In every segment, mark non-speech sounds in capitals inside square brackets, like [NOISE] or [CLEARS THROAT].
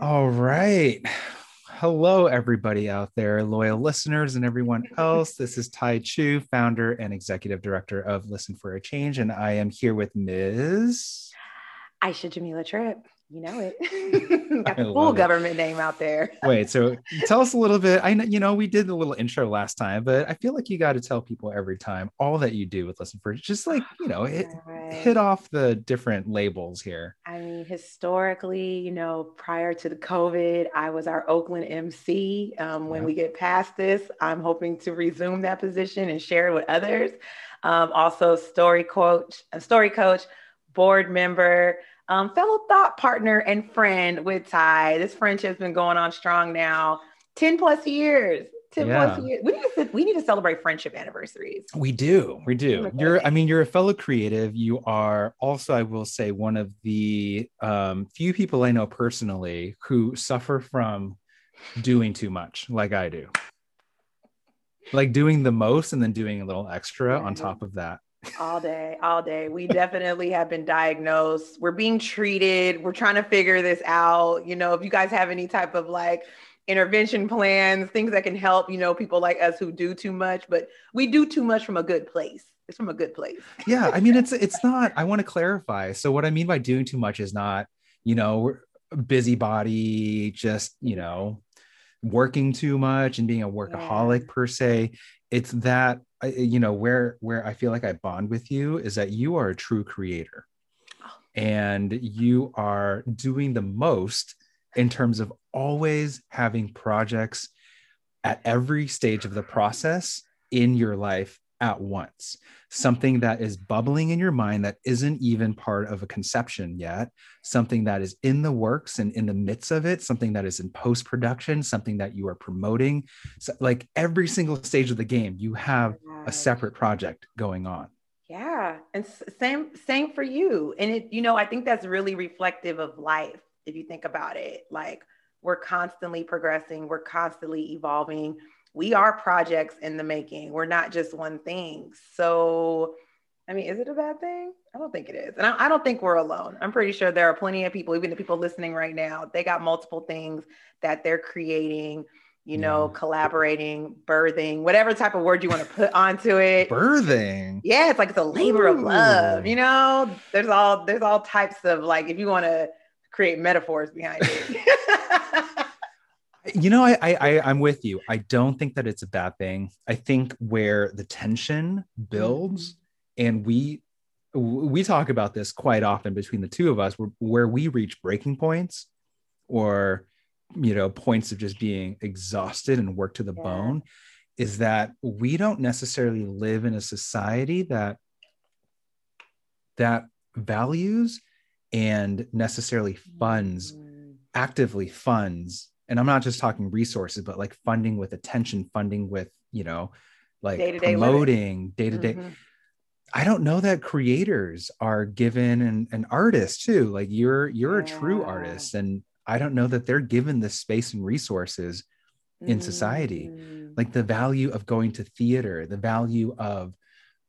All right. Hello, everybody out there, loyal listeners, and everyone else. This is Thai Chu, founder and executive director of Listen for a Change, and I am here with Ms. Ayasha Jamila Tripp. You know it. [LAUGHS] Got the full government name out there. Wait, so [LAUGHS] tell us a little bit. I know you know we did a little intro last time, but I feel like you got to tell people every time all that you do with Listen for just like you know hit, right. hit off the different labels here. I mean, historically, you know, prior to the COVID, I was our Oakland MC. Um, when yeah. we get past this, I'm hoping to resume that position and share it with others. Um, also, story coach, a story coach, board member um, fellow thought partner and friend with Thai. This friendship's been going on strong now, 10 plus years. 10 yeah. plus years. We need, to, we need to celebrate friendship anniversaries. We do. We do. You're, I mean, you're a fellow creative. You are also, I will say, one of the um, few people I know personally who suffer from doing too much, like I do. Like doing the most and then doing a little extra on top of that all day, all day. We definitely have been diagnosed. We're being treated. We're trying to figure this out. You know, if you guys have any type of like intervention plans, things that can help, you know, people like us who do too much, but we do too much from a good place. It's from a good place. yeah, I mean, it's it's not. I want to clarify. So what I mean by doing too much is not, you know, busybody, just you know, working too much and being a workaholic yeah. per se. It's that you know where where i feel like i bond with you is that you are a true creator oh. and you are doing the most in terms of always having projects at every stage of the process in your life at once something that is bubbling in your mind that isn't even part of a conception yet something that is in the works and in the midst of it something that is in post production something that you are promoting. So like every single stage of the game you have a separate project going on. Yeah and same same for you. And it you know i think that's really reflective of life if you think about it. Like we're constantly progressing we're constantly evolving we are projects in the making. We're not just one thing. So, I mean, is it a bad thing? I don't think it is. And I, I, don't think we're alone. I'm pretty sure there are plenty of people, even the people listening right now, they got multiple things that they're creating, you know, yeah. collaborating, birthing, whatever type of word you want to put onto it. Birthing. Yeah, it's like it's a labor Ooh. of love, you know? There's all there's all types of like if you want to create metaphors behind it. [LAUGHS] you know I, I i'm with you i don't think that it's a bad thing i think where the tension builds mm-hmm. and we we talk about this quite often between the two of us where, where we reach breaking points or you know points of just being exhausted and worked to the yeah. bone is that we don't necessarily live in a society that that values and necessarily funds mm-hmm. actively funds and i'm not just talking resources but like funding with attention funding with you know like day-to-day promoting day to day i don't know that creators are given and, and artists too. Like you're you're yeah. a true artist and i don't know that they're given the space and resources in society. Mm. like the value of going to theater the value of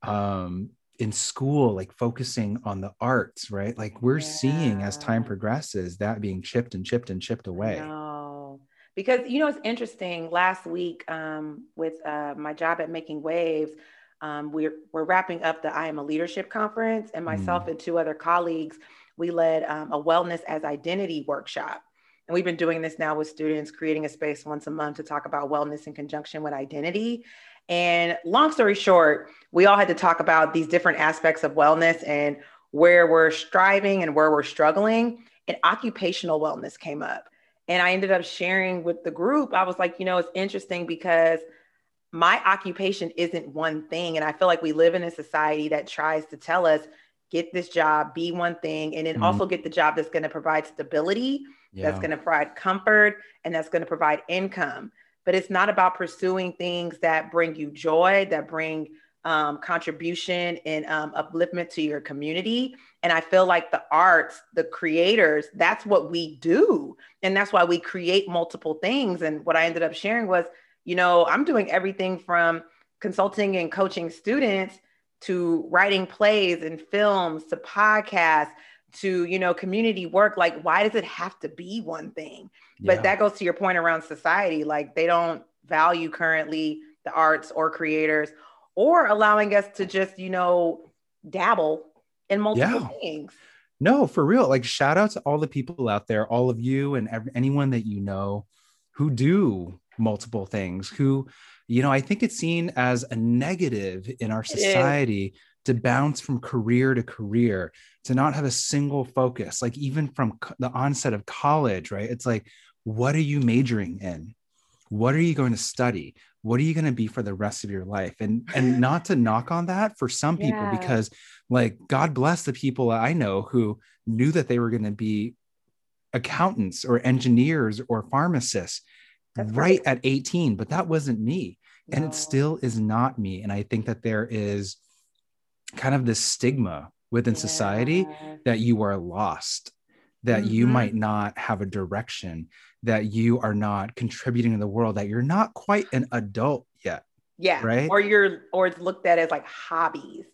um in school like focusing on the arts right? Like we're yeah. seeing as time progresses that being chipped and chipped and chipped away because you know it's interesting last week um, with uh, my job at making waves um, we're, we're wrapping up the i am a leadership conference and myself mm. and two other colleagues we led um, a wellness as identity workshop. And we've been doing this now with students creating a space once a month to talk about wellness in conjunction with identity. And long story short we all had to talk about these different aspects of wellness and where we're striving and where we're struggling and occupational wellness came up and I ended up sharing with the group. I was like, you know, it's interesting because my occupation isn't one thing. And I feel like we live in a society that tries to tell us, get this job, be one thing, and then mm-hmm. also get the job that's going to provide stability, yeah. that's going to provide comfort, and that's going to provide income. But it's not about pursuing things that bring you joy, that bring um, contribution and um, upliftment to your community. And I feel like the arts, the creators, that's what we do. And that's why we create multiple things. And what I ended up sharing was, you know, I'm doing everything from consulting and coaching students to writing plays and films to podcasts to you know community work like why does it have to be one thing but that goes to your point around society like they don't value currently the arts or creators or allowing us to just you know dabble in multiple yeah. things. No for real. Like shout out to all the people out there all of you and every, anyone that you know who do multiple things who you know i think it's seen as a negative in our society to bounce from career to career to not have a single focus like even from the onset of college right? It's like what are you majoring in? What are you going to study what are you going to be for the rest of your life and and [LAUGHS] not to knock on that for some people yeah. because like god bless the people i know who knew that they were going to be accountants or engineers or pharmacists That's right, at 18 but that wasn't me no. and it still is not me and i think that there is kind of this stigma within yeah. society that you are lost that mm-hmm. you might not have a direction that you are not contributing to the world that you're not quite an adult yet yeah right or you're or it's looked at as like hobbies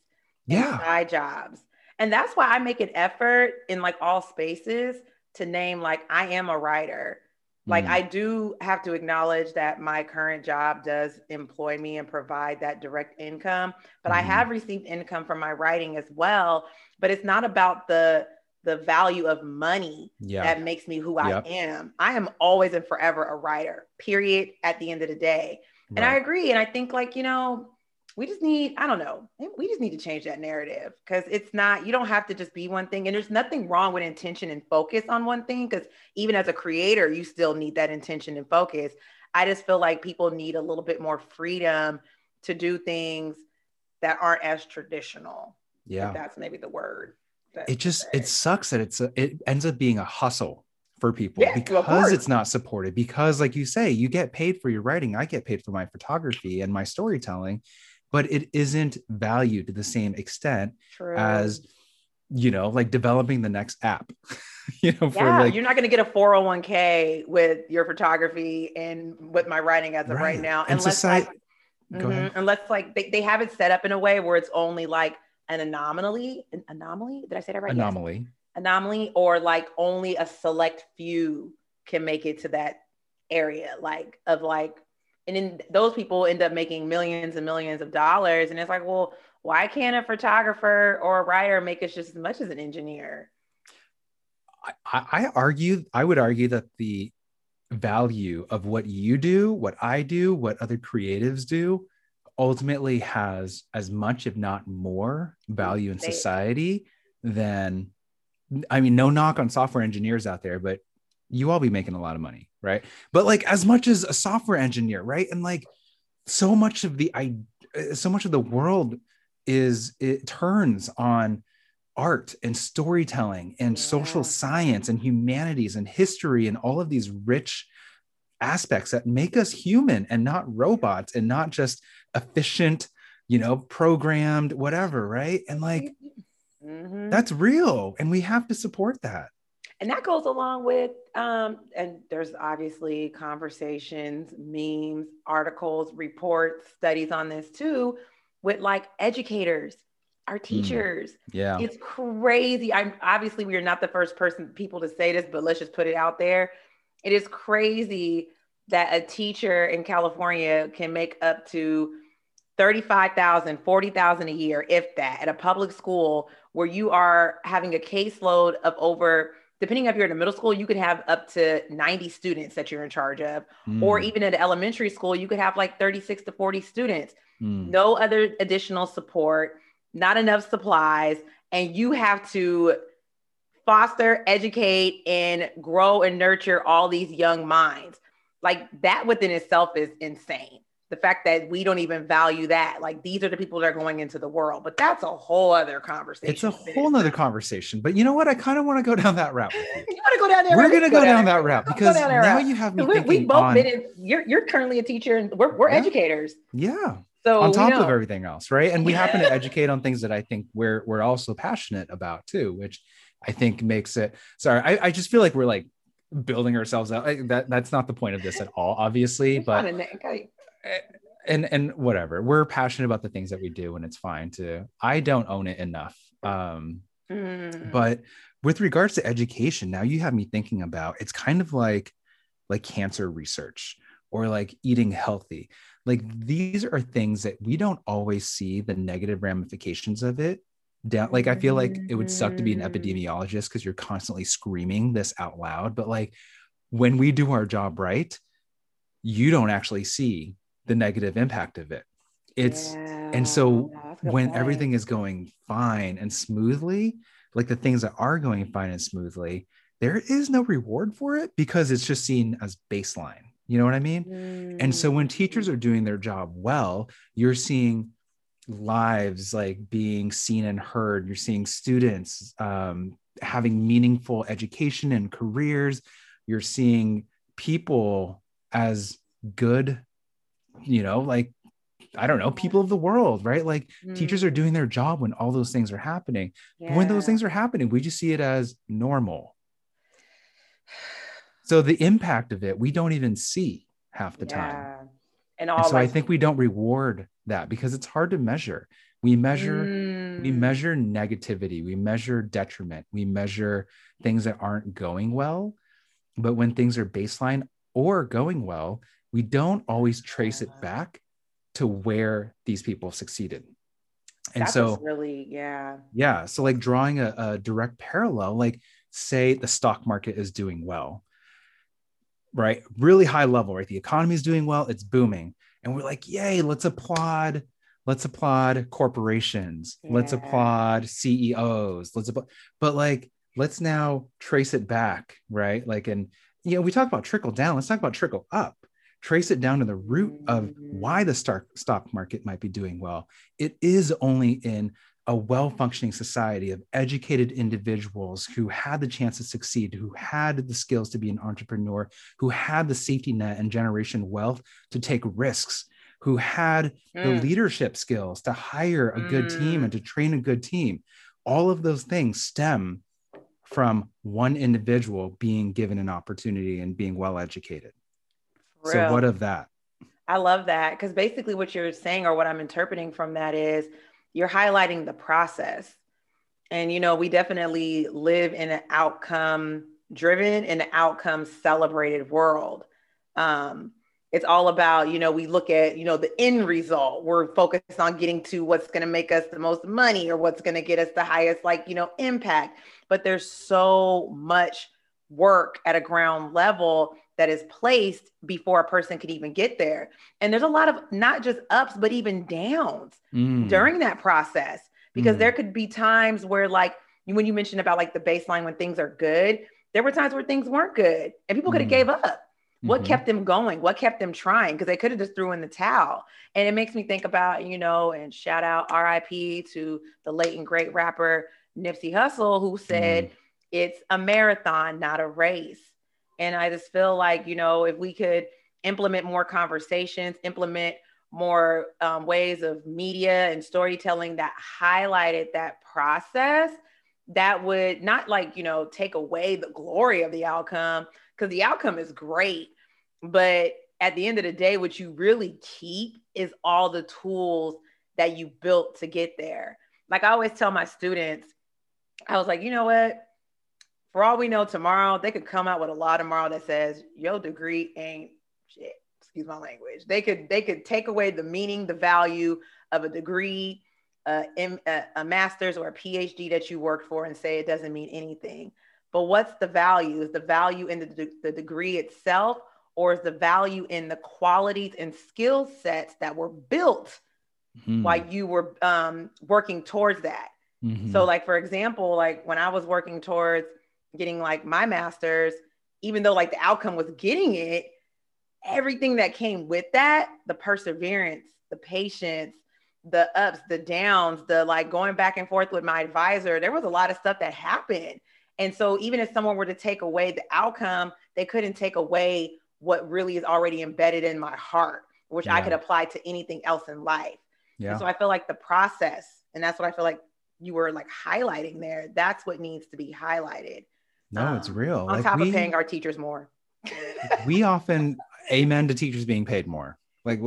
yeah side jobs and that's why i make an effort in like all spaces to name like i am a writer like mm. I do have to acknowledge that my current job does employ me and provide that direct income, but mm. I mm-hmm. have received income from my writing as well. But it's not about the the value of money yeah. that makes me who yep. I am. I am always and forever a writer. Period. At the end of the day, right. and I agree. And I think like you know we just need i don't know we just need to change that narrative because it's not you don't have to just be one thing and there's nothing wrong with intention and focus on one thing because even as a creator you still need that intention and focus i just feel like people need a little bit more freedom to do things that aren't as traditional yeah that's maybe the word it just it sucks that it's a, it ends up being a hustle for people yeah, because it's not supported because like you say you get paid for your writing i get paid for my photography and my storytelling but it isn't valued to the same extent True. as you know like developing the next app [LAUGHS] you know yeah, like, you're not going to get a 401k with your photography and with my writing as of right, right now and unless society- like, mm-hmm, unless like they, they have it set up in a way where it's only like an anomaly an anomaly? Did i say that right? Anomaly yes. anomaly. Or like only a select few can make it to that area like of like and then those people end up making millions and millions of dollars. And it's like well why can't a photographer or a writer make as just as much as an engineer? I, I argue i would argue that the value of what you do what i do what other creatives do ultimately has as much if not more value in society than i mean no knock on software engineers out there but you all be making a lot of money, right? But like as much as a software engineer, right? And like so much of the I so much of the world is it turns on art and storytelling and yeah. social science and humanities and history and all of these rich aspects that make us human and not robots and not just efficient, you know, programmed whatever, right? And like mm-hmm. that's real and we have to support that and that goes along with um, and there's obviously conversations memes articles reports studies on this too with like educators our hmm. teachers mm, yeah it's crazy i'm obviously we are not the first person people to say this but let's just put it out there it is crazy that a teacher in california can make up to 35,000, 40,000 a year, if that, at a public school where you are having a caseload of over depending if you're in a middle school, you could have up to 90 students that you're in charge of. Mm. Or even at an elementary school, you could have like 36 to 40 students. Mm. No other additional support, not enough supplies, and you have to foster, educate, and grow and nurture all these young minds. Like that within itself is insane the fact that we don't even value that like these are the people that are going into the world but that's a whole other conversation it's a whole other conversation but you know what? I kind of want to go down that route you, [LAUGHS] want to go down there we're going to go, go, down, that route because now route. you have me [LAUGHS] we, we both on, been in, you're, you're currently a teacher and we're, we're yeah. educators. Yeah. So on top of everything else right? And we happen to [LAUGHS] educate on things that i think we're we're also passionate about too which i think makes it sorry i, I just feel like we're like building ourselves out. That that's not the point of this at all obviously but and and whatever we're passionate about the things that we do and it's fine to i don't own it enough um mm. but with regards to education, now you have me thinking about it's kind of like like cancer research or like eating healthy. Like these are things that we don't always see the negative ramifications of it down like i feel like it would suck to be an mm. epidemiologist because you're constantly screaming this out loud but like when we do our job right you don't actually see the negative impact of it it's yeah, and so when point. everything is going fine and smoothly like the things that are going fine and smoothly there is no reward for it because it's just seen as baseline you know what i mean mm. and so when teachers mm. are doing their job well you're seeing lives like being seen and heard you're seeing students um, having meaningful education and careers you're seeing people as good you know like i don't know people of the world right like mm. teachers are doing their job when all those things are happening yeah. when those things are happening we just see it as normal so the impact of it we don't even see half the yeah. time and all and so like- i think we don't reward that because it's hard to measure we measure mm. we measure negativity we measure detriment we measure things that aren't going well but when things are baseline or going well we don't always trace it back to where these people succeeded. And That's so really yeah. Yeah so like drawing a, a direct parallel like say the stock market is doing well right? Really high level right? The economy is doing well it's booming. And we're like yay let's applaud let's applaud corporations yeah. let's applaud ceos let's applaud but like let's now trace it back right? Like and you know we talk about trickle down let's talk about trickle up trace it down to the root of why the stock market might be doing well it is only in a well functioning society of educated individuals who had the chance to succeed, who had the skills to be an entrepreneur, who had the safety net and generation wealth to take risks, who had mm. the leadership skills to hire a good mm. team and to train a good team. All of those things stem from one individual being given an opportunity and being well educated. So, what of that? I love that because basically, what you're saying, or what I'm interpreting from that, is you're highlighting the process. And, you know, we definitely live in an outcome driven and outcome celebrated world. Um, it's all about, you know, we look at, you know, the end result. We're focused on getting to what's going to make us the most money or what's going to get us the highest, like, you know, impact. But there's so much work at a ground level that is placed before a person could even get there. And there's a lot of not just ups, but even downs mm. during that process, because mm. there could be times where, like, when you mentioned about like the baseline when things are good, there were times where things weren't good and people could have mm. gave up. What mm-hmm. kept them going? What kept them trying? Because they could have just threw in the towel. And it makes me think about, you know, and shout out RIP to the late and great rapper Nipsey Hussle, who said, mm. it's a marathon, not a race. And I just feel like, you know, if we could implement more conversations, implement more um, ways of media and storytelling that highlighted that process, that would not like, you know, take away the glory of the outcome, because the outcome is great. But at the end of the day, what you really keep is all the tools that you built to get there. Like I always tell my students, I was like, you know what? For all we know, tomorrow they could come out with a law tomorrow that says your degree ain't shit. Excuse my language. They could they could take away the meaning, the value of a degree, uh, in, a, a master's or a PhD that you worked for, and say it doesn't mean anything. But what's the value? Is the value in the, de- the degree itself, or is the value in the qualities and skill sets that were built mm-hmm. while you were um, working towards that? Mm-hmm. So, like for example, like when I was working towards getting like my master's, even though like the outcome was getting it, everything that came with that, the perseverance, the patience, the ups, the downs, the like going back and forth with my advisor, there was a lot of stuff that happened. And so even if someone were to take away the outcome, they couldn't take away what really is already embedded in my heart, which yeah. I could apply to anything else in life. Yeah. And so I feel like the process, and that's what I feel like you were like highlighting there, that's what needs to be highlighted. No, um, it's real. On like top we, of paying our teachers more. [LAUGHS] we often amen to teachers being paid more. Like,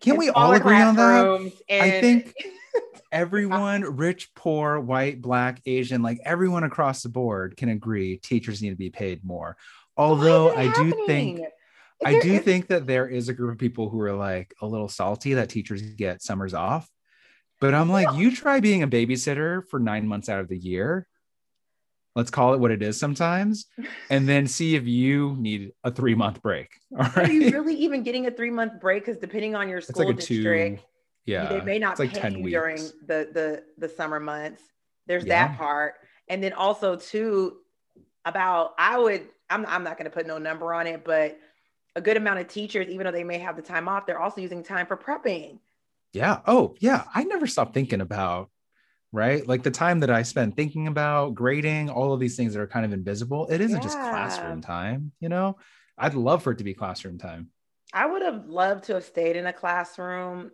can we all agree on that? And- I think [LAUGHS] everyone, rich, poor, white, black, Asian, like everyone across the board can agree teachers need to be paid more. Although I do think I do think that there is a group of people who are like a little salty that teachers get summers off. But I'm like, you try being a babysitter for nine months out of the year. Let's call it what it is sometimes, [LAUGHS] and then see if you need a three month break. [LAUGHS] All right. Are you really even getting a three month break? Because depending on your school like district, two, yeah, they may not like pay 10 you weeks. during the the the summer months. There's yeah. that part, and then also too about I would I'm I'm not going to put no number on it, but a good amount of teachers, even though they may have the time off, they're also using time for prepping. Yeah. Oh, yeah. I never stopped thinking about, right? Like the time that I spend thinking about grading, all of these things that are kind of invisible. It isn't yeah. just classroom time, you know? I'd love for it to be classroom time. I would have loved to have stayed in a classroom.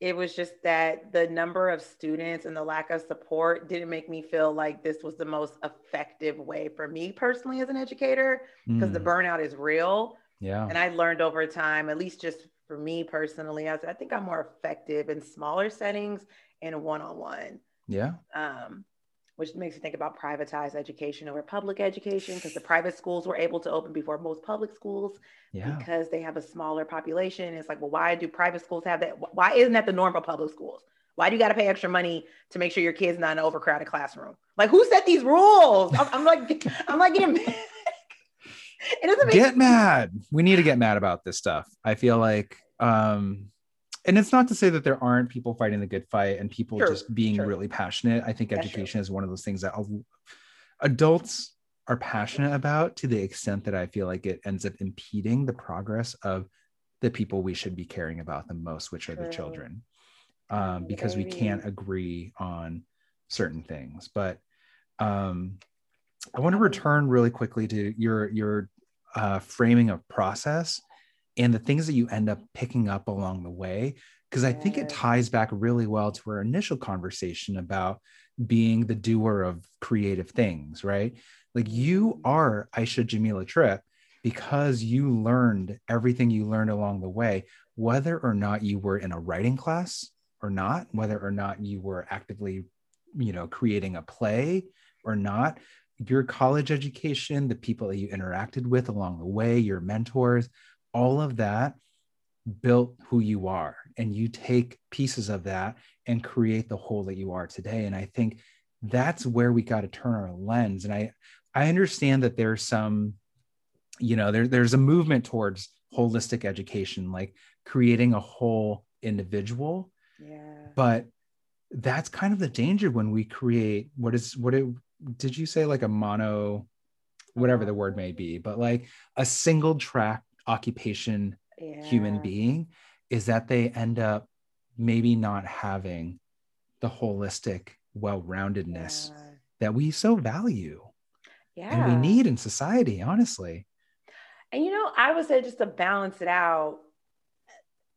It was just that the number of students and the lack of support didn't make me feel like this was the most effective way for me personally as an educator because mm. the burnout is real. Yeah. And I learned over time, at least just for me personally, I, I think I'm more effective in smaller settings and one on one. Yeah. Um, which makes me think about privatized education over public education because the private schools were able to open before most public schools yeah. because they have a smaller population. It's like, well, why do private schools have that? Why isn't that the norm for public schools? Why do you got to pay extra money to make sure your kid's not in an overcrowded classroom? Like, who set these rules? I'm, I'm like, [LAUGHS] I'm like getting. [LAUGHS] it doesn't get mad. We need to get mad about this stuff. I feel like um and it's not to say that there aren't people fighting the good fight and people sure, just being sure. really passionate. I think education is one of those things that adults are passionate about to the extent that I feel like it ends up impeding the progress of the people we should be caring about the most, which are the children, um, because we can't agree on certain things. But um, I want to return really quickly to your your uh, framing of process and the things that you end up picking up along the way because I think it ties back really well to our initial conversation about being the doer of creative things, right? Like you are Ayasha Jamila Tripp because you learned everything you learned along the way, whether or not you were in a writing class or not, whether or not you were actively, you know, creating a play or not, your college education, the people that you interacted with along the way, your mentors, all of that built who you are. And you take pieces of that and create the whole that you are today. And I think that's where we got to turn our lens. And I, I understand that there's some, you know, there, there's a movement towards holistic education, like creating a whole individual. Yeah. But that's kind of the danger when we create what is what it did you say like a mono whatever uh-huh. the word may be but like a single track occupation yeah. human being is that they end up maybe not having the holistic well-roundedness yeah. that we so value yeah. and we need in society honestly and you know i would say just to balance it out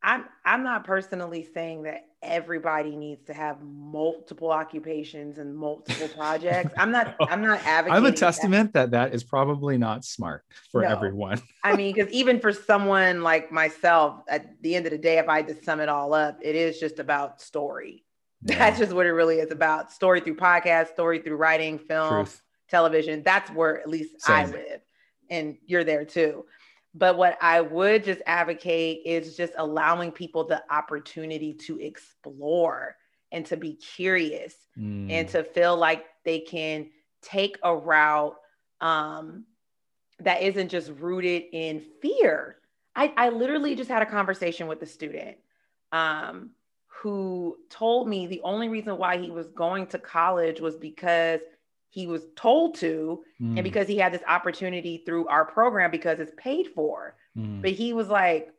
i'm i'm not personally saying that everybody needs to have multiple occupations and multiple [LAUGHS] projects. I'm not I'm not advocating I'm a testament that that, that is probably not smart for no. everyone. [LAUGHS] I mean, because even for someone like myself, at the end of the day, if I just sum it all up, it is just about story. Yeah. That's just what it really is about. Story through podcast, story through writing, film, Truth. television. That's where at least Same. I live. And you're there too. But what I would just advocate is just allowing people the opportunity to explore and to be curious mm. and to feel like they can take a route um, that isn't just rooted in fear. I, I literally just had a conversation with a student um, who told me the only reason why he was going to college was because he was told to mm. and because he had this opportunity through our program because it's paid for. Mm. but he was like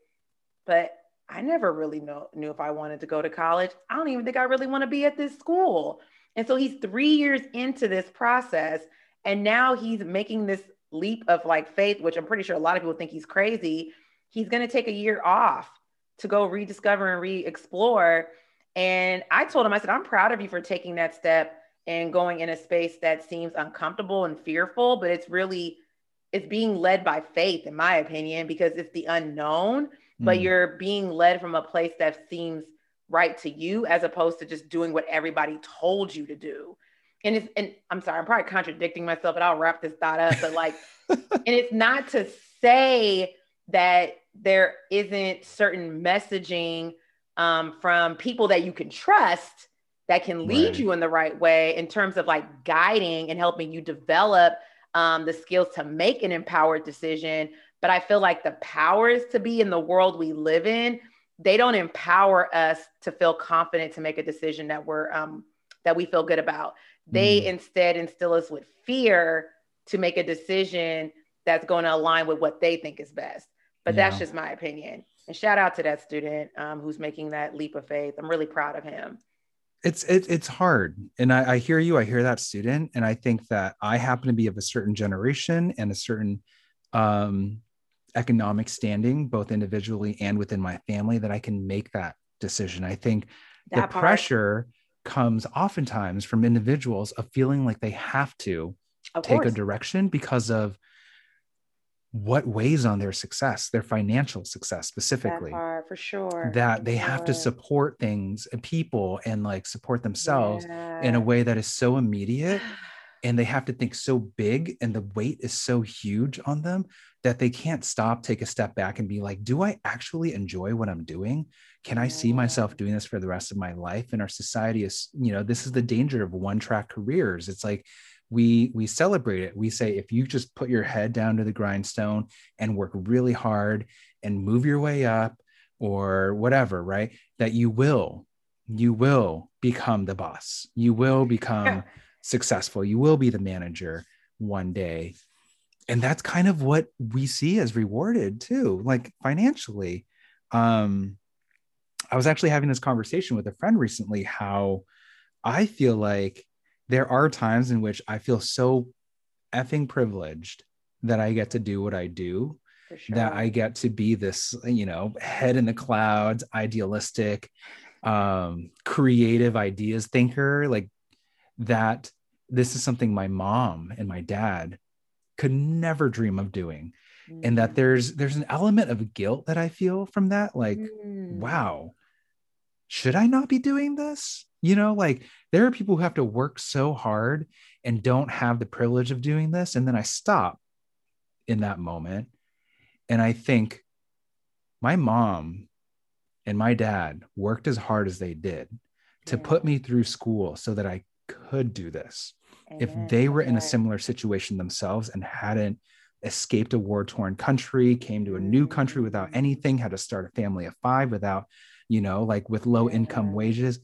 but i never really know, knew if i wanted to go to college. I don't even think i really want to be at this school. And so he's three years into this process and now he's making this leap of like faith which i'm pretty sure a lot of people think he's crazy. He's going to take a year off to go rediscover and re-explore. And i told him i said i'm proud of you for taking that step and going in a space that seems uncomfortable and fearful, but it's really it's being led by faith in my opinion because it's the unknown but mm. you're being led from a place that seems right to you as opposed to just doing what everybody told you to do. And it's and I'm sorry, I'm probably contradicting myself, but I'll wrap this thought up. But like, [LAUGHS] and it's not to say that there isn't certain messaging um, from people that you can trust that can lead right. you in the right way in terms of like guiding and helping you develop um, the skills to make an empowered decision. But I feel like the powers to be in the world we live in, they don't empower us to feel confident to make a decision that we're um, that we feel good about. They mm. instead instill us with fear to make a decision that's going to align with what they think is best. But yeah. that's just my opinion. And shout out to that student um, who's making that leap of faith. I'm really proud of him. It's it, it's hard, and I, I hear you. I hear that student, and I think that I happen to be of a certain generation and a certain um, economic standing, both individually and within my family, that I can make that decision. I think that the part. pressure comes oftentimes from individuals of feeling like they have to of take course. a direction because of what weighs on their success, their financial success specifically. Part, for sure. That they have to support things and people and like support themselves yeah. in a way that is so immediate [SIGHS] and they have to think so big and the weight is so huge on them that they can't stop, take a step back and be like, do I actually enjoy what I'm doing? Can I see myself doing this for the rest of my life? And our society is, you know, this is the danger of one track careers. It's like, we we celebrate it. We say if you just put your head down to the grindstone and work really hard and move your way up or whatever right that you will you will become the boss. You will become yeah. successful. You will be the manager one day. And that's kind of what we see as rewarded too like financially. Um i was actually having this conversation with a friend recently how i feel like there are times in which I feel so effing privileged that I get to do what I do, sure. that I get to be this, you know, head in the clouds, idealistic, um, creative ideas thinker, like that. This is something my mom and my dad could never dream of doing. Mm. And that mm. there's there's an element of guilt that I feel from that. Like, mm. wow, should I not be doing this? You know, like there are people who have to work so hard and don't have the privilege of doing this. And then I stop in that moment and I think my mom and my dad worked as hard as they did to put me through school so that I could do this. If they were in a similar situation themselves and hadn't escaped a war torn country, came to a new country without mm. anything, had to start a family of five without, you know, like with low income wages,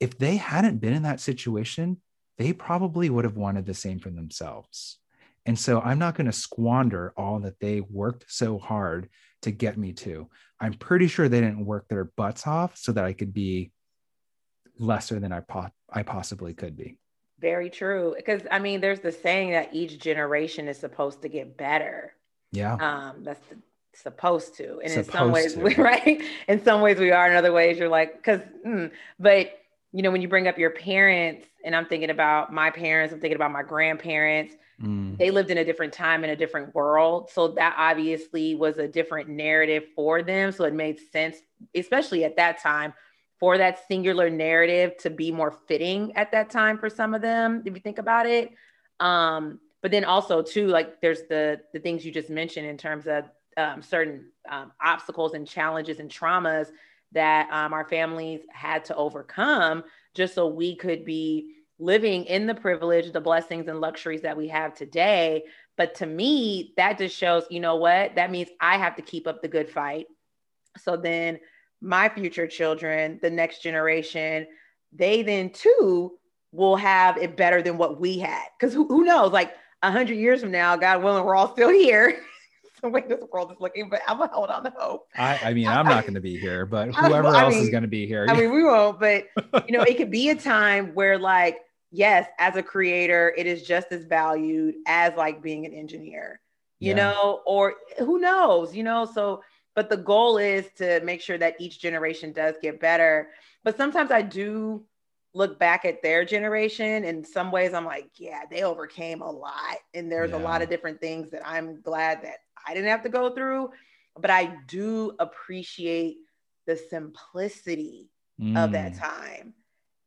if they hadn't been in that situation, they probably would have wanted the same for themselves. And so I'm not going to squander all that they worked so hard to get me to. I'm pretty sure they didn't work their butts off so that I could be lesser than I, po- I possibly could be. Very true. Because I mean, there's the saying that each generation is supposed to get better. Yeah. Um, that's the, supposed to. And supposed in some ways, we, [LAUGHS] right? In some ways we are. In other ways, you're like, because, mm, but you know, when you bring up your parents, and I'm thinking about my parents, I'm thinking about my grandparents, mm. they lived in a different time in a different world. So that obviously was a different narrative for them. So it made sense, especially at that time, for that singular narrative to be more fitting at that time for some of them, if you think about it. Um, but then also too, like there's the the things you just mentioned in terms of um, certain um, obstacles and challenges and traumas that um, our families had to overcome just so we could be living in the privilege, the blessings and luxuries that we have today. But to me, that just shows, you know what? That means I have to keep up the good fight. So then my future children, the next generation, they then too will have it better than what we had. Because who, who knows? Like a hundred years from now, God willing, we're all still here. [LAUGHS] [LAUGHS] the way this world is looking, but I'm gonna hold on to hope. I, I mean, I'm not going to be here, but [LAUGHS] whoever I else mean, is going to be here. I mean, we won't, but you know, it could be a [LAUGHS] time where, like, yes, as a creator, it is just as valued as like being an engineer, you yeah. know, or who knows, you know. So, but the goal is to make sure that each generation does get better. But sometimes I do look back at their generation in some ways i'm like yeah they overcame a lot and there's yeah. a lot of different things that i'm glad that I didn't have to go through. but I do appreciate the simplicity mm. of that mm. time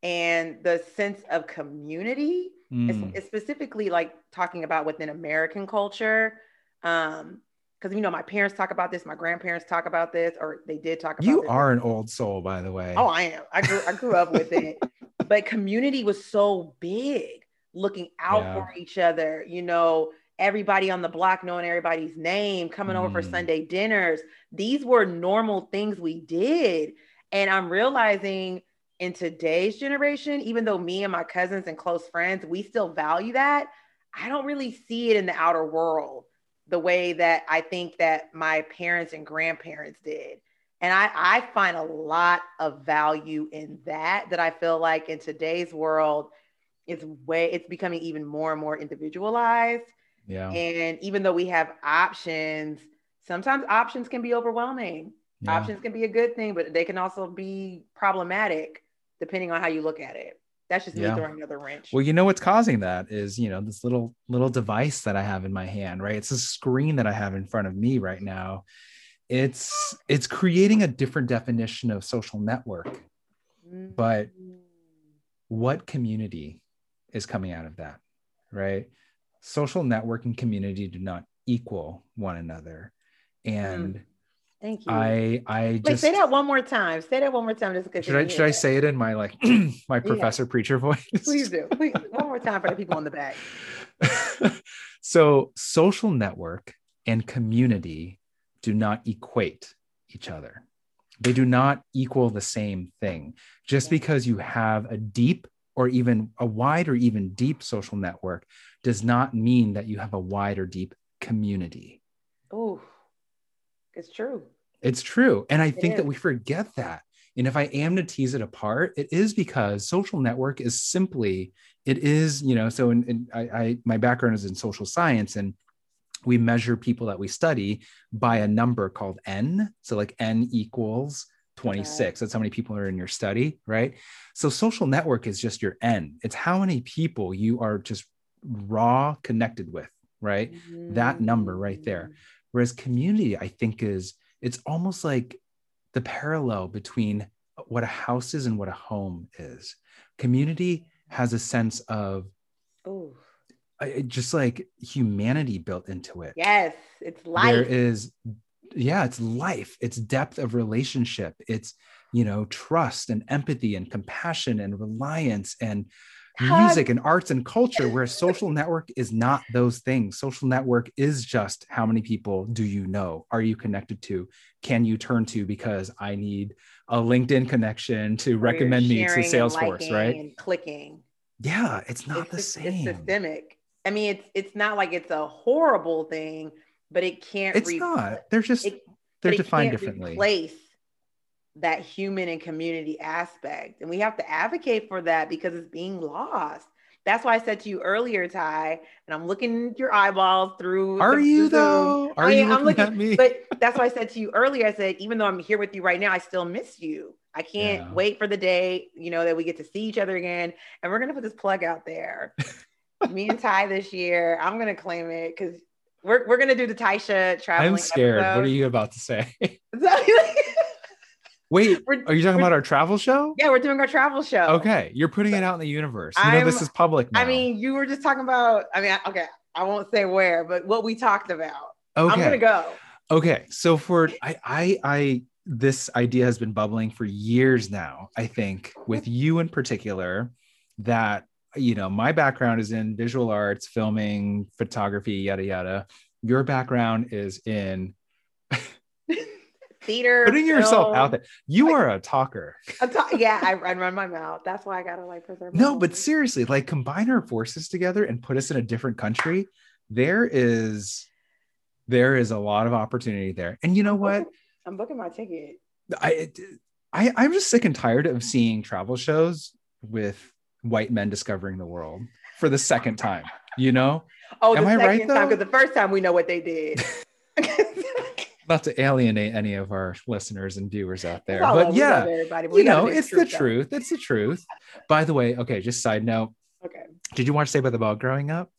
and the sense of community. Mm. It's, specifically like talking about within American culture. Um, because you know my parents talk about this, my grandparents talk about this, or they did talk about. You are an old soul, by the way. Oh, I am. I grew I grew up with it, [LAUGHS] but community was so big, looking out yeah. for each other. You know, everybody on the block knowing everybody's name, coming mm. over for mm. Sunday dinners. These were normal things we did, and I'm realizing in today's generation, even though me and my cousins and close friends, we still value that. I don't really see it in the outer world the way that I think that my parents and grandparents did. And I, I find a lot of value in that, that I feel like in today's world, it's way, it's becoming even more and more individualized. Yeah. And even though we have options, sometimes options can be overwhelming. Yeah. Options can be a good thing, but they can also be problematic depending on how you look at it. That's just yeah. me throwing another wrench. Well, you know what's causing that is, you know, this little little device that I have in my hand, right? It's a screen that I have in front of me right now. It's it's creating a different definition of social network. But mm. what community is coming out of that, right? Social networking community do not equal one another. And mm Thank you. I I just Wait, say that one more time. Say that one more time. Just because should I should I say it in my like [CLEARS THROAT] my professor yeah. preacher voice? Please do. Please [LAUGHS] one more time for the people in the back. [LAUGHS] so social network and community do not equate each other. They do not equal the same thing. Just because you have a deep or even a wide or even deep social network does not mean that you have a wide or deep community. Oh, it's true. It's true. And I it think is. that we forget that. And if I am to tease it apart, it is because social network is simply, it is, you know, so in, in I, I my background is in social science and we measure people that we study by a number called n. So like n equals 26. Okay. That's how many people are in your study, right? So social network is just your n. It's how many people you are just raw connected with, right? Mm-hmm. That number right there. Mm. Whereas community, I think, is it's almost like the parallel between what a house is and what a home is. Community has a sense of oh just like humanity built into it. Yes, it's life. There is yeah, it's life. It's depth of relationship. It's you know trust and empathy and compassion and reliance and music and arts and culture where social network is not those things. Social network is just how many people do you know? Are you connected to? Can you turn to because i need a linkedin connection to recommend me to salesforce right? and clicking. Yeah it's not it's, the same it's systemic. I mean it's it's not like it's a horrible thing but it can't it's re- not. They're just it, they're defined differently. replace that human and community aspect. And we have to advocate for that because it's being lost. That's why I said to you earlier, Thai, and I'm looking at your eyeballs through. Are the, you though? Are I, you I'm looking, at me? but that's why I said to you earlier. I said, even though I'm here with you right now, I still miss you. I can't yeah. wait for the day, you know, that we get to see each other again. And we're gonna put this plug out there. [LAUGHS] me and Thai this year, I'm gonna claim it because we're we're gonna do the Thai-Sha traveling. I'm scared. Episode. What are you about to say? [LAUGHS] [LAUGHS] Wait, we're, are you talking about our travel show? Yeah, we're doing our travel show. Okay, you're putting it out in the universe. You I'm, know this is public now. I mean, you were just talking about. I mean, okay, I won't say where, but what we talked about. Okay, I'm gonna go. Okay, so for I, I, I, this idea has been bubbling for years now. I think with mm-hmm. you in particular, that you know, my background is in visual arts, filming, photography, yada yada. Your background is in theater. Putting film. yourself out there. You are a talker. yeah, I, I, run my mouth. That's why I gotta like preserve. No, but seriously, like combine our forces together and put us in a different country. There is, there is a lot of opportunity there. And you know what? I'm booking my ticket. I, I, I'm just sick and tired of seeing travel shows with white men discovering the world for the second time. You know? Oh, Am the I second right, time because the first time we know what they did. [LAUGHS] [LAUGHS] not to alienate any of our listeners and viewers out there, but yeah, you know, it's the truth. It's the truth. By the way, okay, just side note. Okay. Did you watch Saved by the Bell growing up?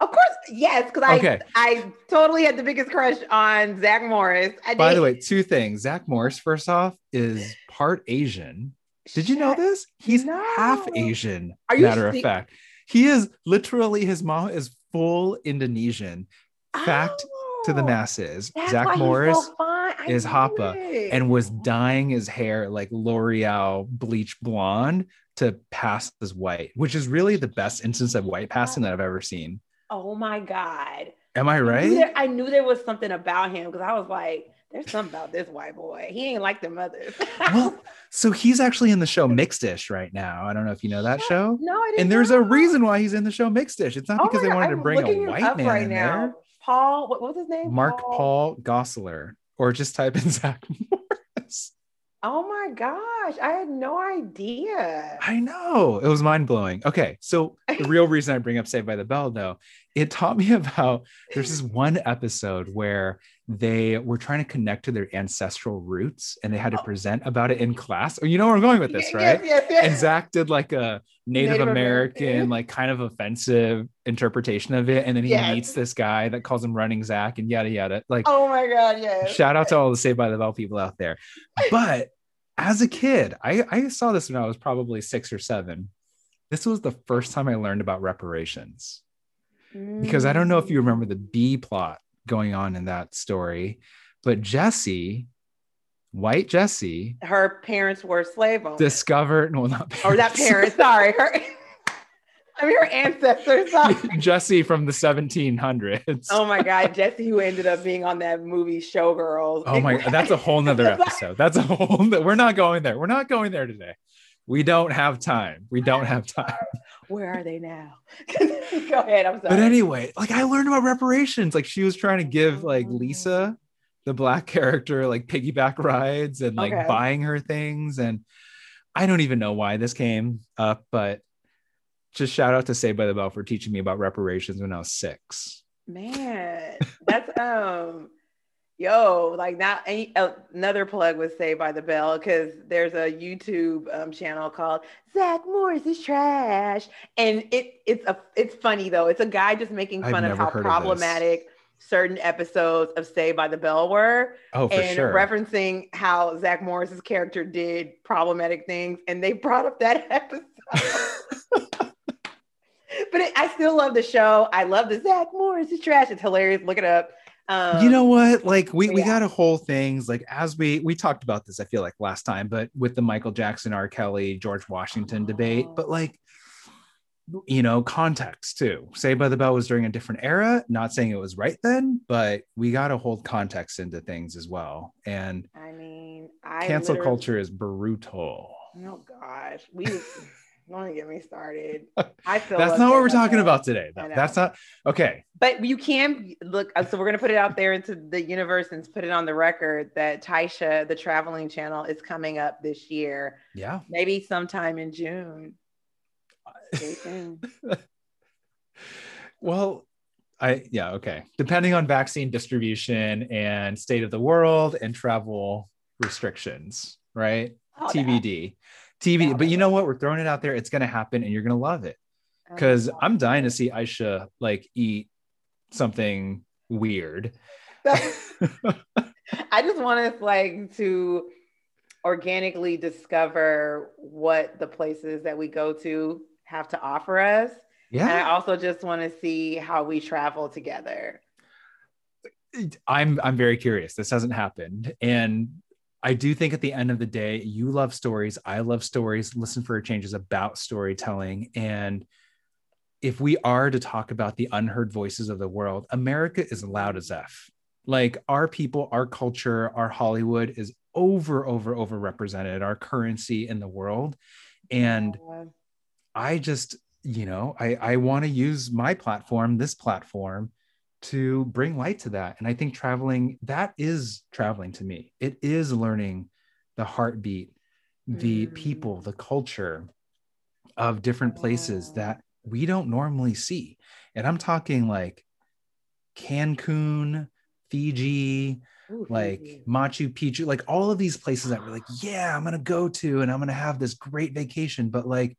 Of course, yes, because I Okay. I totally had the biggest crush on Zach Morris. I By the way, two things. Zach Morris, first off, is part Asian. Did you know this? He's No. half Asian. Are you matter of fact, he is literally his mom is full Indonesian. Fact oh. To the Oh, masses. that's Zach Morris so is Hapa it. and was dyeing his hair like L'Oreal bleach blonde to pass as white, which is really the best instance of white passing that I've ever seen. oh my god. Am I I knew, right? there, I knew there was something about him because I was like, there's something about this white boy. He ain't like the others. Well, [LAUGHS] so he's actually in the show Mixedish right now. I don't know if you know that show. no, I didn't And there's a reason why he's in the show Mixedish. It's not Oh because they God, wanted to bring a white man right in now. there. Paul, what, what was his name? Mark Paul Gosselaar, or just type in [LAUGHS] Zach Morris. Oh my gosh, I had no idea. I know it was mind blowing. Okay, so the real [LAUGHS] reason I bring up Saved by the Bell, though, it taught me [LAUGHS] about there's this one episode where they were trying to connect to their ancestral roots and they had to Oh. present about it in class. Oh, you know where I'm going with this, right? Yes, yes, And Zach did like a Native, Native American, American. like kind of offensive interpretation of it. And then he Yes. meets this guy that calls him running Zach and yada yada. Like Oh my god, yes. shout out to all the Saved by the Bell people out there. But as a kid, I, I saw this when I was probably six or seven. This was the first time I learned about reparations because I don't know if you mm. remember the B plot going on in that story, but Jesse, white Jesse, her parents were slave owners. discovered, well, not or that parent, sorry. Her I mean her ancestors. [LAUGHS] Jesse from the 1700s. Oh my god, Jesse who ended up being on that movie Showgirls. Oh my, God, that's a whole nother [LAUGHS] episode. That's a whole, we're not going there. We're not going there today. We don't have time. We don't have time. Where are they now? [LAUGHS] Go ahead. I'm sorry. But anyway, like I learned about reparations. Like she was trying to give like Lisa, the black [LAUGHS] character, like piggyback rides and like Okay. buying her things. And I don't even know why this came up, but just shout out to Saved by the Bell for teaching me about reparations when I was six. Man, that's um, yo, like now any, another plug was Saved by the Bell because there's a YouTube um, channel called Zach Morris is trash, and it it's a it's funny though. It's a guy just making I've fun of how heard of problematic certain episodes of Saved by the Bell were, Oh, for and sure. referencing how Zach Morris's character did problematic things, and they brought up that [LAUGHS] episode. [LAUGHS] but it, I still love the show. I love the Zach Morris is trash. It's hilarious. Look it up. Um, you know what? Like we, we got a whole things like as we we talked about this i feel like last time but with the michael jackson r. Kelly george washington debate Oh. but like you know context too. Saved by the bell was during a different era not saying it was right then but we got to hold context into things as well and I mean, I cancel culture is brutal. Oh gosh, we don't get me started. [LAUGHS] I feel that's not what we're talking about today that's not okay But you can look. uh, So we're gonna put it out there into the universe and put it on the record that Thai-Sha, the traveling channel, is coming up this year. yeah Maybe sometime in June. [LAUGHS] Well, I yeah, okay. Depending on vaccine distribution and state of the world and travel restrictions, right? Oh, TBD. TBD. But you know what? We're throwing it out there. It's gonna happen and you're gonna love it. Oh, because I'm dying to see Ayasha like eat something weird. [LAUGHS] [LAUGHS] I just want us like to organically discover what the places that we go to have to offer us. Yeah. And I also just want to see how we travel together. I'm I'm very curious. This hasn't happened. And I do think at the end of the day, you love stories. I love stories. Listen for a change is about storytelling. And if we are to talk about the unheard voices of the world, America is loud as F. Like our people, our culture, our Hollywood is over, over, over represented, our currency in the world. And Uh, I just, you know, I, I want to use my platform, this platform, to bring light to that. And I think traveling, that is traveling to me. It is learning the heartbeat, the Mm. people, the culture of different places Yeah. that we don't normally see. And I'm talking like Cancun, Fiji, ooh, like Fiji. Machu Picchu, like all of these places that we're like, [GASPS] yeah, I'm gonna go to and I'm gonna have this great vacation. But like,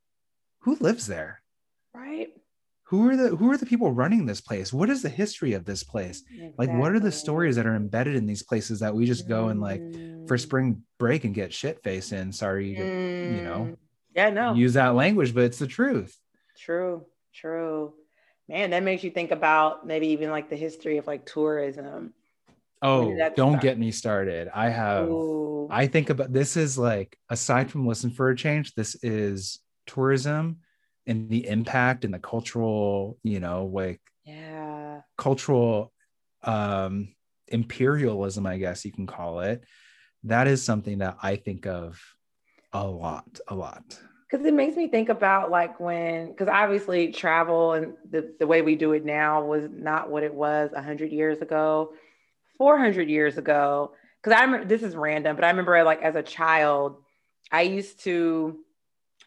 who lives there? Who are the who are the people running this place what is the history of this place exactly. like what are the stories that are embedded in these places that we just go and like for mm. spring break and get shit faced in sorry mm. you know mm. yeah no use that language but it's the truth true true man that makes you think about maybe even like the history of like tourism oh don't start? get me started i have Ooh. i think about this is like aside from listen for a change this is tourism and the impact and the cultural, you know, like yeah, cultural um imperialism, I guess you can call it. That is something that I think of a lot, a lot. Because it makes me think about like when, because obviously travel and the, the way we do it now was not what it was 100 years ago, 400 years ago. Because I remember, this is random, but I remember like as a child, I used to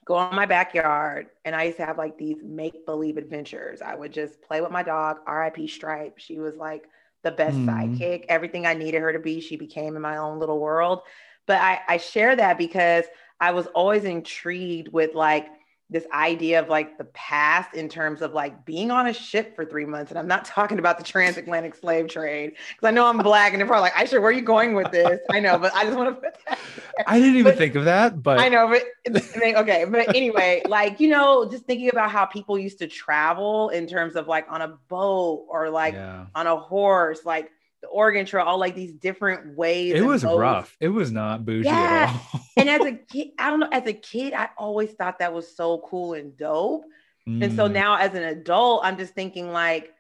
go on my backyard and I used to have like these make believe adventures. I would just play with my dog, RIP Stripe. She was like the best mm. sidekick, everything I needed her to be. She became in my own little world. But I, I share that because I was always intrigued with like this idea of like the past in terms of like being on a ship for three months. And I'm not [LAUGHS] talking about the transatlantic slave trade because I know I'm black and they're probably like, I sure, where are you going with this? I know, but I just want to put that. [LAUGHS] I didn't even but, think of that, but I know, but [LAUGHS] okay. But anyway, like, you know, just thinking about how people used to travel in terms of like on a boat or like yeah. on a horse, like the Oregon Trail, all like these different ways. It was boats. rough. It was not bougie yeah. at all. [LAUGHS] and as a kid, I don't know, as a kid, I always thought that was so cool and dope. Mm. And so mm. now as an adult, I'm just thinking like,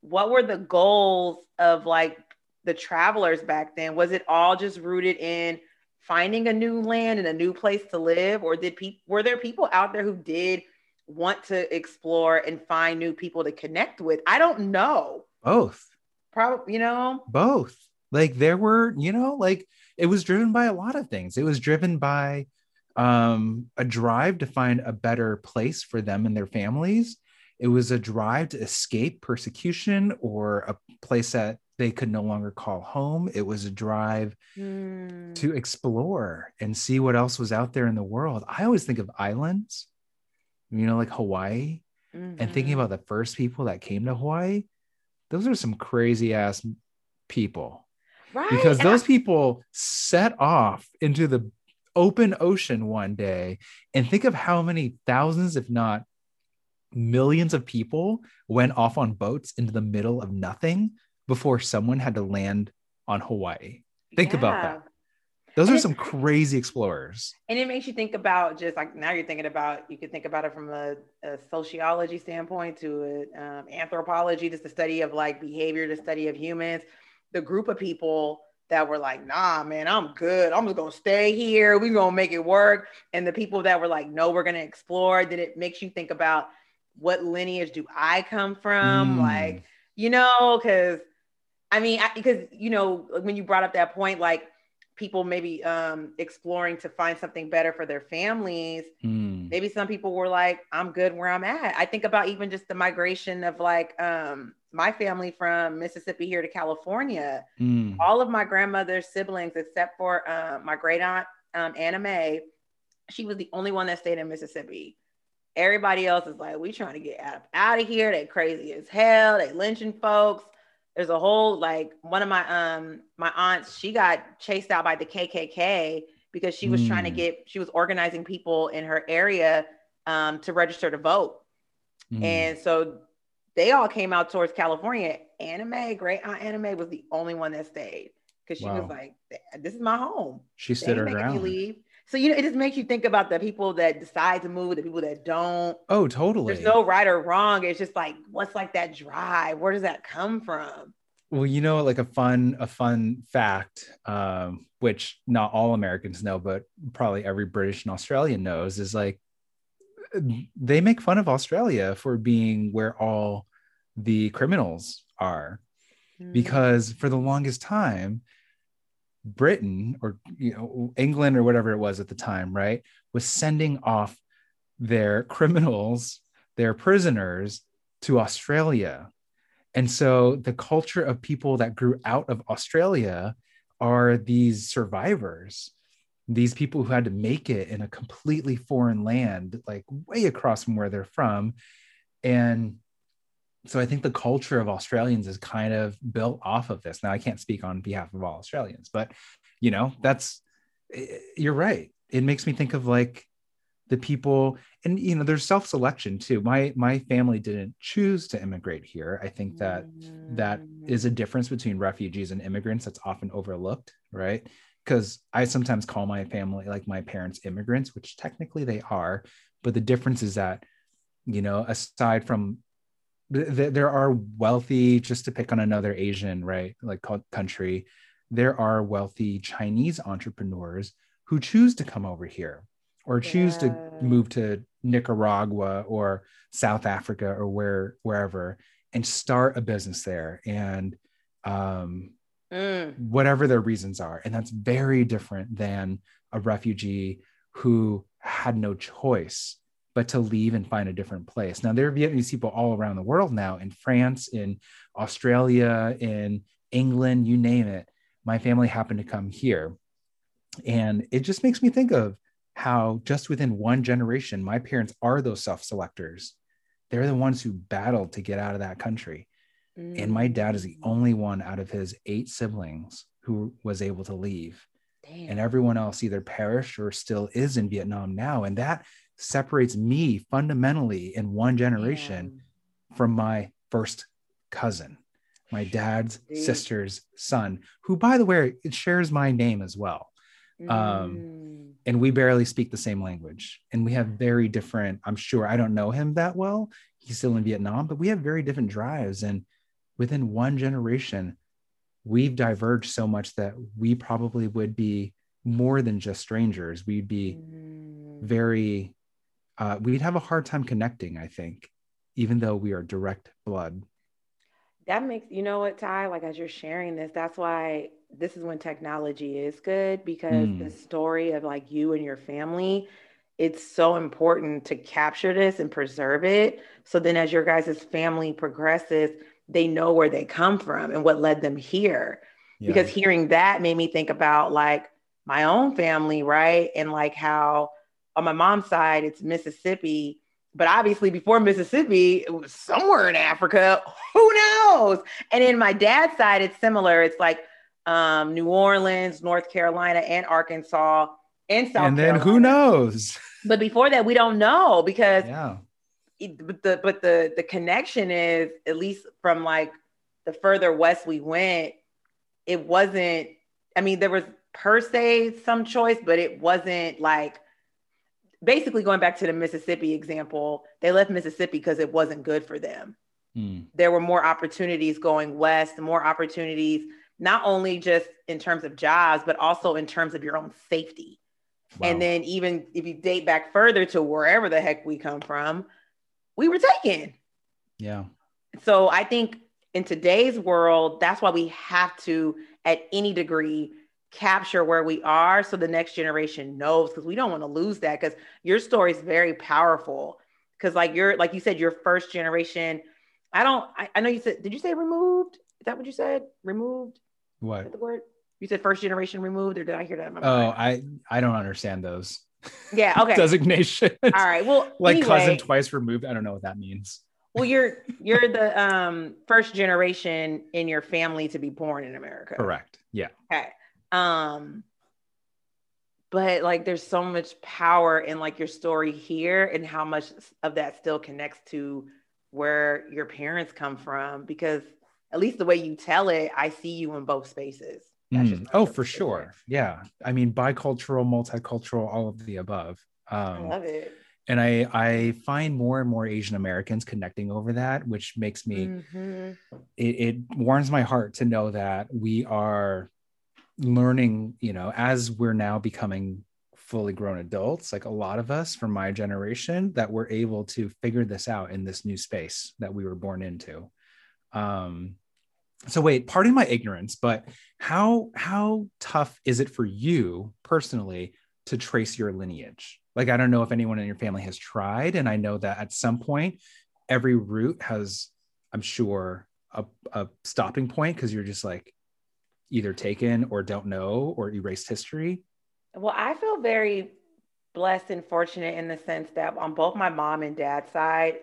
what were the goals of like the travelers back then? Was it all just rooted in finding a new land and a new place to live? Or did people were there people out there who did want to explore and find new people to connect with? I don't know. Both Probably, you know, both. Like there were, you know, like it was driven by a lot of things. It was driven by um, a drive to find a better place for them and their families. It was a drive to escape persecution or a place that they could no longer call home. It was a drive mm. to explore and see what else was out there in the world. I always think of islands, you know, like Hawaii, mm-hmm. and thinking mm-hmm. about the first people that came to Hawaii those are some crazy ass people. Right. Because and those I- people set off into the open ocean one day and think of how many thousands, if not millions of people went off on boats into the middle of nothing before someone had to land on Hawaii. Think yeah. about that. Those and are some crazy explorers. And it makes you think about just like now you're thinking about, you could think about it from a, a sociology standpoint to a, um, anthropology, just the study of like behavior, the study of humans, the group of people that were like, nah, man, I'm good. I'm just gonna stay here. We're gonna make it work. And the people that were like, no, we're gonna explore. Then it makes you think about what lineage do I come from? Mm. Like, you know, because I mean, because you know, when you brought up that point, like people maybe um, exploring to find something better for their families. Mm. Maybe some people were like, I'm good where I'm at. I think about even just the migration of like um, my family from Mississippi here to California. Mm. All of my grandmother's siblings, except for uh, my great aunt um, Anna Mae, she was the only one that stayed in Mississippi. Everybody else is like, we trying to get out, out of here. They crazy as hell. They lynching folks there's a whole like one of my um my aunts she got chased out by the kkk because she was mm. trying to hmm. get she was organizing people in her area um, to register to vote mm. and so they all came out towards california Anna Mae great aunt Anna Mae was the only one that stayed because she wow. was like this is my home she stood her ground leave so you know, it just makes you think about the people that decide to move, the people that don't. Oh, totally. There's no right or wrong. It's just like, what's like that drive? Where does that come from? Well, you know, like a fun, a fun fact, um, which not all Americans know, but probably every British and Australian knows, is like they make fun of Australia for being where all the criminals are, mm. because for the longest time, Britain or you know England or whatever it was at the time, right, was sending off their criminals, their prisoners to Australia. And so the culture of people that grew out of Australia are these survivors, these people who had to make it in a completely foreign land, like way across from where they're from. And so I think the culture of Australians is kind of built off of this. Now I can't speak on behalf of all Australians, but you know, that's eh, you're right. It makes me think of like the people and you know there's self-selection too my my family didn't choose to immigrate here i think that that is a difference between refugees and immigrants that's often overlooked right because i sometimes call my family like my parents immigrants which technically they are but the difference is that you know aside from th- there are wealthy just to pick on another asian right like country there are wealthy chinese entrepreneurs who choose to come over here or choose yeah. to move to nicaragua or south africa or where wherever and start a business there and um, mm. whatever their reasons are and that's very different than a refugee who had no choice but to leave and find a different place. Now, there are Vietnamese people all around the world now in France, in Australia, in England, you name it. My family happened to come here. And it just makes me think of how, just within one generation, my parents are those self selectors. They're the ones who battled to get out of that country. Mm. And my dad is the mm. only one out of his eight siblings who was able to leave. Damn. And everyone else either perished or still is in Vietnam now. And that separates me fundamentally in one generation yeah. from my first cousin, my dad's Dude. sister's son, who, by the way, it shares my name as well. Um, mm. Um, and we barely speak the same language. And we have very different, I'm sure I don't know him that well. He's still in Vietnam, but we have very different drives. And within one generation, we've diverged so much that we probably would be more than just strangers. We'd be mm. very uh, we'd have a hard time connecting, I think, even though we are direct blood. That makes, you know what, Thai, like as you're sharing this, that's why this is when technology is good because mm. the story of like you and your family, it's so important to capture this and preserve it. So then as your guys' family progresses, they know where they come from and what led them here. Yeah. Because hearing that made me think about like my own family, right? And like how on my mom's side, it's Mississippi. But obviously, before Mississippi, it was somewhere in Africa. Who knows? And in my dad's side, it's similar. It's like um, New Orleans, North Carolina, and Arkansas, and South. And then Carolina. who knows? But before that, we don't know because yeah. It, but the but the the connection is at least from like the further west we went, it wasn't. I mean, there was per se some choice, but it wasn't like basically going back to the Mississippi example, they left Mississippi because it wasn't good for them. Mm. There were more opportunities going west, more opportunities, not only just in terms of jobs, but also in terms of your own safety. Wow. And then even if you date back further to wherever the heck we come from, we were taken. Yeah. So I think in today's world, that's why we have to, at any degree, capture where we are so the next generation knows because we don't want to lose that because your story is very powerful. Because like you're like you said your first generation i don't I, I, know you said did you say removed? Is that what you said? Removed? What? The word? You said first generation removed or did i hear that oh i i don't understand those. Yeah [LAUGHS] okay. Designation all right well [LAUGHS] like anyway, cousin twice removed i don't know what that means. Well you're you're the um first generation in your family to be born in america. Correct yeah. Okay um, but like there's so much power in like your story here and how much of that still connects to where your parents come from because at least the way you tell it, I see you in both spaces. Mm. Oh, for sure. Yeah. I mean, bicultural, multicultural, all of the above. Um, I love it. And I, I find more and more Asian Americans connecting over that, which makes me, mm-hmm. it, it warms my heart to know that we are learning, you know, as we're now becoming fully grown adults, like a lot of us from my generation, that we're able to figure this out in this new space that we were born into. Um, so wait, pardon my ignorance, but how how tough is it for you personally to trace your lineage? Like, I don't know if anyone in your family has tried, and I know that at some point, every root has, I'm sure, a, a stopping point because you're just like, either taken or don't know or erased history? Well, I feel very blessed and fortunate in the sense that on both my mom and dad's side,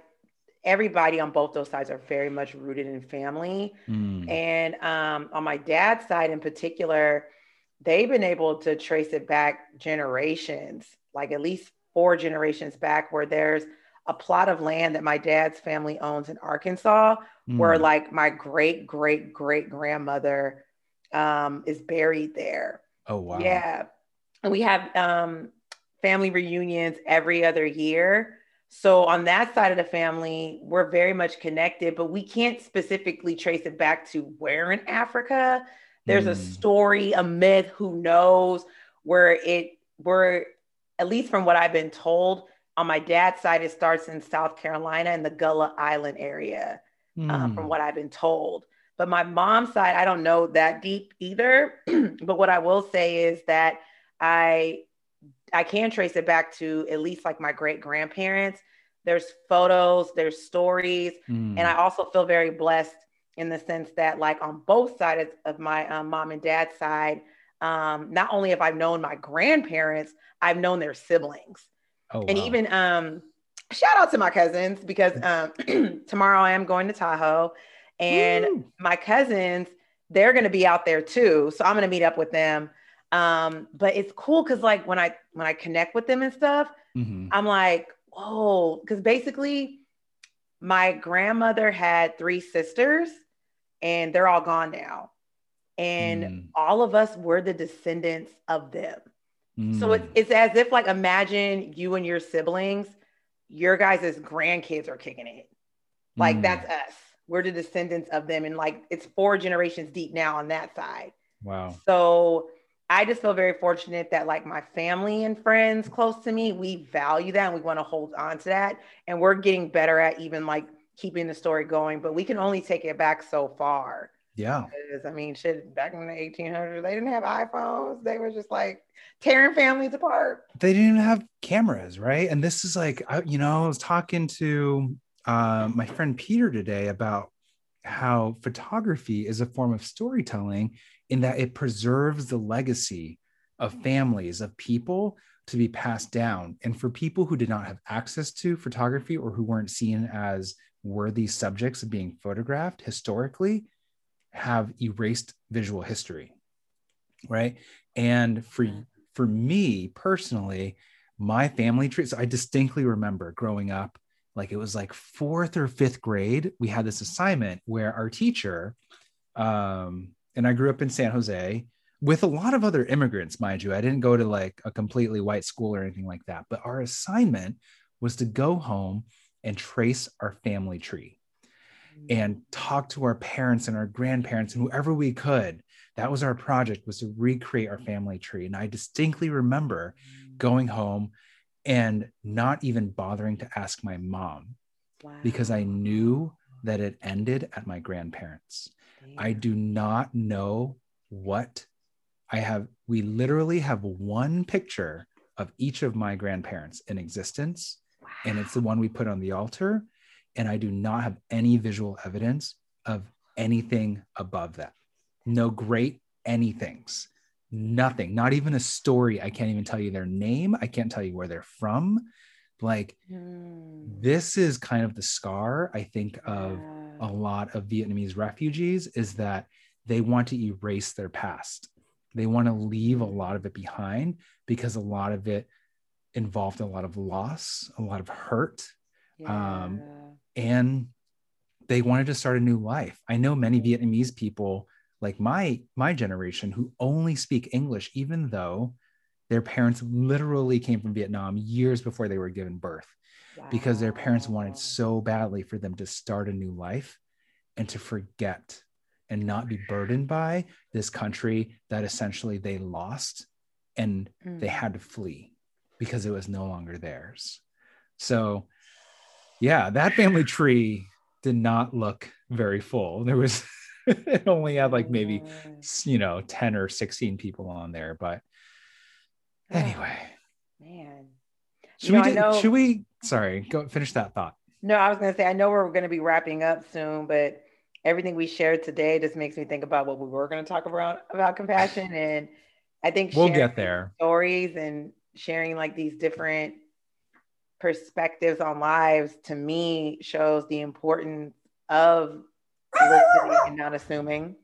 everybody on both those sides are very much rooted in family. Mm. And um, on my dad's side in particular, they've been able to trace it back generations, like at least four generations back, where there's a plot of land that my dad's family owns in Arkansas, mm. where like my great great great grandmother um, is buried there. Oh wow! Yeah, and we have um, family reunions every other year. So on that side of the family, we're very much connected, but we can't specifically trace it back to where in Africa. There's mm. a hmm. story, a myth, who knows where it where at least from what I've been told, on my dad's side, it starts in South Carolina in the Gullah Island area, mm. um, from hmm. what I've been told. But my mom's side, I don't know that deep either. [CLEARS THROAT] but what I will say is that I I can trace it back to at least like my great grandparents. There's photos, there's stories, mm. and I also feel very blessed in the sense that like on both sides of my um, mom and dad's side, um, not only have I known my grandparents, I've known their siblings. Oh, and wow. even um, shout out to my cousins because [LAUGHS] um, [CLEARS THROAT] tomorrow I am going to Tahoe and Woo. my cousins, they're going to be out there too. So I'm going to meet up with them. Um, but it's cool because like when I when I connect with them and stuff, mm-hmm. I'm like, whoa, because basically my grandmother had three sisters and they're all gone now. And mm. all of us were the descendants of them. Mm. So it's, it's as if like imagine you and your siblings, your guys' grandkids are kicking it. Like mm. that's us. We're the descendants of them. And like it's four generations deep now on that side. Wow. So I just feel very fortunate that like my family and friends close to me, we value that and we want to hold on to that. And we're getting better at even like keeping the story going, but we can only take it back so far. Yeah. Because, I mean, shit, back in the 1800s, they didn't have iPhones. They were just like tearing families apart. They didn't have cameras, right? And this is like, you know, I was talking to uh, my friend Peter today about how photography is a form of storytelling in that it preserves the legacy of families, of people to be passed down. And for people who did not have access to photography or who weren't seen as worthy subjects of being photographed historically, have erased visual history right and for for me personally my family tree so i distinctly remember growing up like it was like fourth or fifth grade we had this mm-hmm. assignment where our teacher um and i grew up in san jose with a lot of other immigrants mind you. I didn't go to like a completely white school or anything like that but our assignment was to go home and trace our family tree mm. and talk to our parents and our grandparents and whoever we could. That was our project was to recreate our mm. family tree. And i distinctly remember mm. going home and not even bothering to ask my mom wow. because i knew that it ended at my grandparents Damn. i do not know what i have we literally have one picture of each of my grandparents in existence wow. and it's the one we put on the altar and I do not have any visual evidence of anything above that. No great anythings, nothing, not even a story. I can't even tell you their name. I can't tell you where they're from. Like, mm. this is kind of the scar, I think, of yeah. a lot of Vietnamese refugees is that they want to erase their past. They want to leave a lot of it behind because a lot of it involved a lot of loss, a lot of hurt, um, yeah. um, and they wanted to start a new life. I know many Vietnamese people like my my generation who only speak English even though their parents literally came from Vietnam years before they were given birth wow. because their parents wanted so badly for them to start a new life and to forget and not be burdened by this country that essentially they lost and mm. they had to flee because it was no longer theirs. So yeah, that family tree did not look very full. There was [LAUGHS] it only had like maybe oh. you know 10 or 16 people on there, but anyway. man. Should you know, we do, know, should we sorry, go finish that thought. No, I was gonna say I know we're gonna be wrapping up soon, but everything we shared today just makes me think about what we were gonna talk about about compassion. [LAUGHS] And I think we'll get there. Stories and sharing like these different perspectives on lives to me shows the importance of listening and not assuming.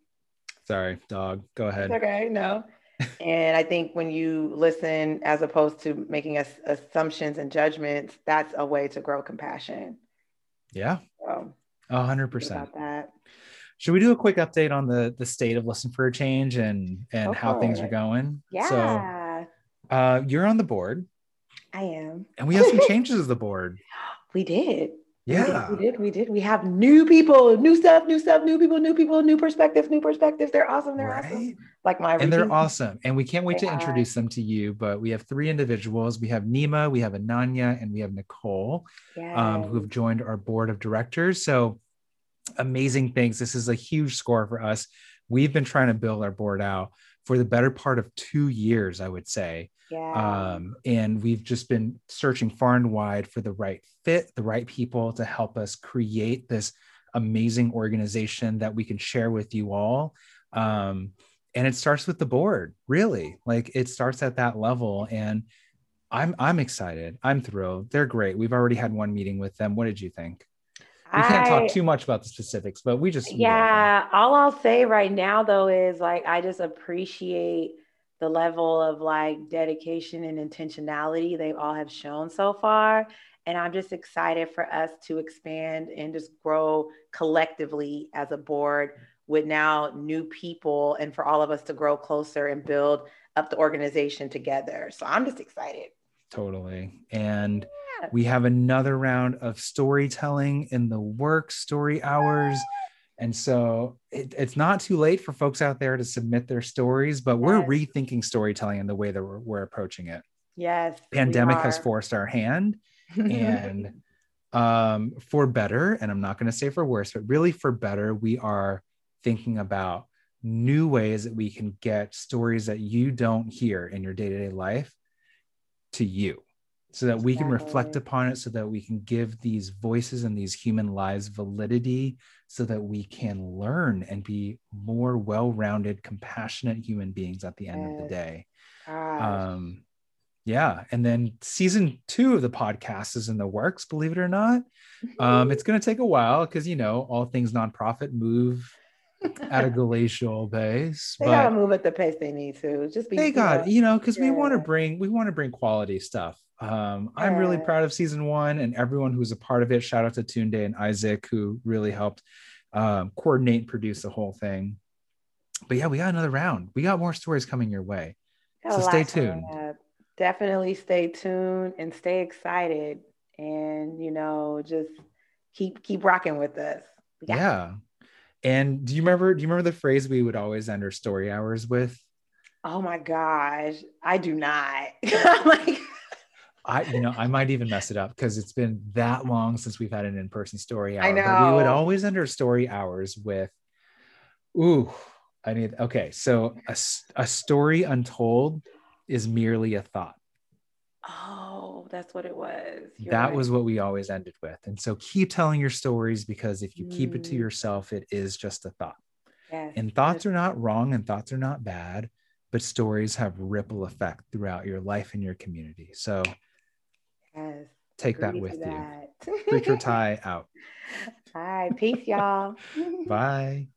Sorry, dog. Go ahead. It's okay, no. [LAUGHS] and I think when you listen as opposed to making us assumptions and judgments, that's a way to grow compassion. Yeah. A hundred percent. that. Should we do a quick update on the the state of Listen for a Change and and Go how things are going? Yeah, So uh, you're on the board, I am. and we have some [LAUGHS] changes to the board. We did. We did, Yeah. we did. We did. We have new people, new stuff, new stuff, new people, new people, new perspectives, new perspectives. They're awesome. They're awesome. Like my And they're awesome. And we can't wait They to are. introduce them to you. But we have three individuals. We have Nima, we have Ananya, and we have Nicole. um, who have joined our board of directors. So amazing things. This is a huge score for us. We've been trying to build our board out for the better part of two years, I would say. Yeah. Um, and we've just been searching far and wide for the right fit, the right people to help us create this amazing organization that we can share with you all. Um, and it starts with the board, really. Like it starts at that level. And I'm I'm excited. I'm thrilled. They're great. We've already had one meeting with them. What did you think? We can't I- talk too much about the specifics, but we just. Yeah, all I'll say right now though is like I just appreciate the level of like dedication and intentionality they all have shown so far. And I'm just excited for us to expand and just grow collectively as a board with now new people and for all of us to grow closer and build up the organization together. So I'm just excited. Totally. And Yeah. we have another round of storytelling in the work story hours. And so it, it's not too late for folks out there to submit their stories, but we're Yes. rethinking storytelling in the way that we're, we're approaching it. Yes. Pandemic has forced our hand and [LAUGHS] um, for better, and I'm not going to say for worse, but really for better, we are thinking about new ways that we can get stories that you don't hear in your day to day life to you so that we can reflect upon it, so that we can give these voices and these human lives validity, so that we can learn and be more well rounded, compassionate human beings at the end of the day. Um yeah and then season two of the podcast is in the works believe it or not. Um it's going to take a while because you know all things nonprofit move at a glacial pace they gotta move at the pace they need to. Just be. they got you know because we want to bring we want to bring quality stuff um i'm really proud of season one and everyone who's a part of it shout out to Tunde and isaac who really helped um, coordinate and produce the whole thing but yeah we got another round we got more stories coming your way so stay tuned. Definitely stay tuned and stay excited, and you know, just keep keep rocking with us. Yeah and do you remember do you remember the phrase we would always end our story hours with? Oh my gosh, I do not. [LAUGHS] Like, i you know i might even mess it up because it's been that long since we've had an in-person story hour I but we would always end our story hours with ooh i need okay so a a story untold is merely a thought oh, that's what it was. You're that right. was what we always ended with and so keep telling your stories because if you keep it to Mm. yourself it is just a thought Yes, And thoughts are not wrong and thoughts are not bad, but stories have ripple effect throughout your life and your community. So yes. take that with to you. that. Preacher [LAUGHS] Thai out. All right, peace, y'all. [LAUGHS] Bye.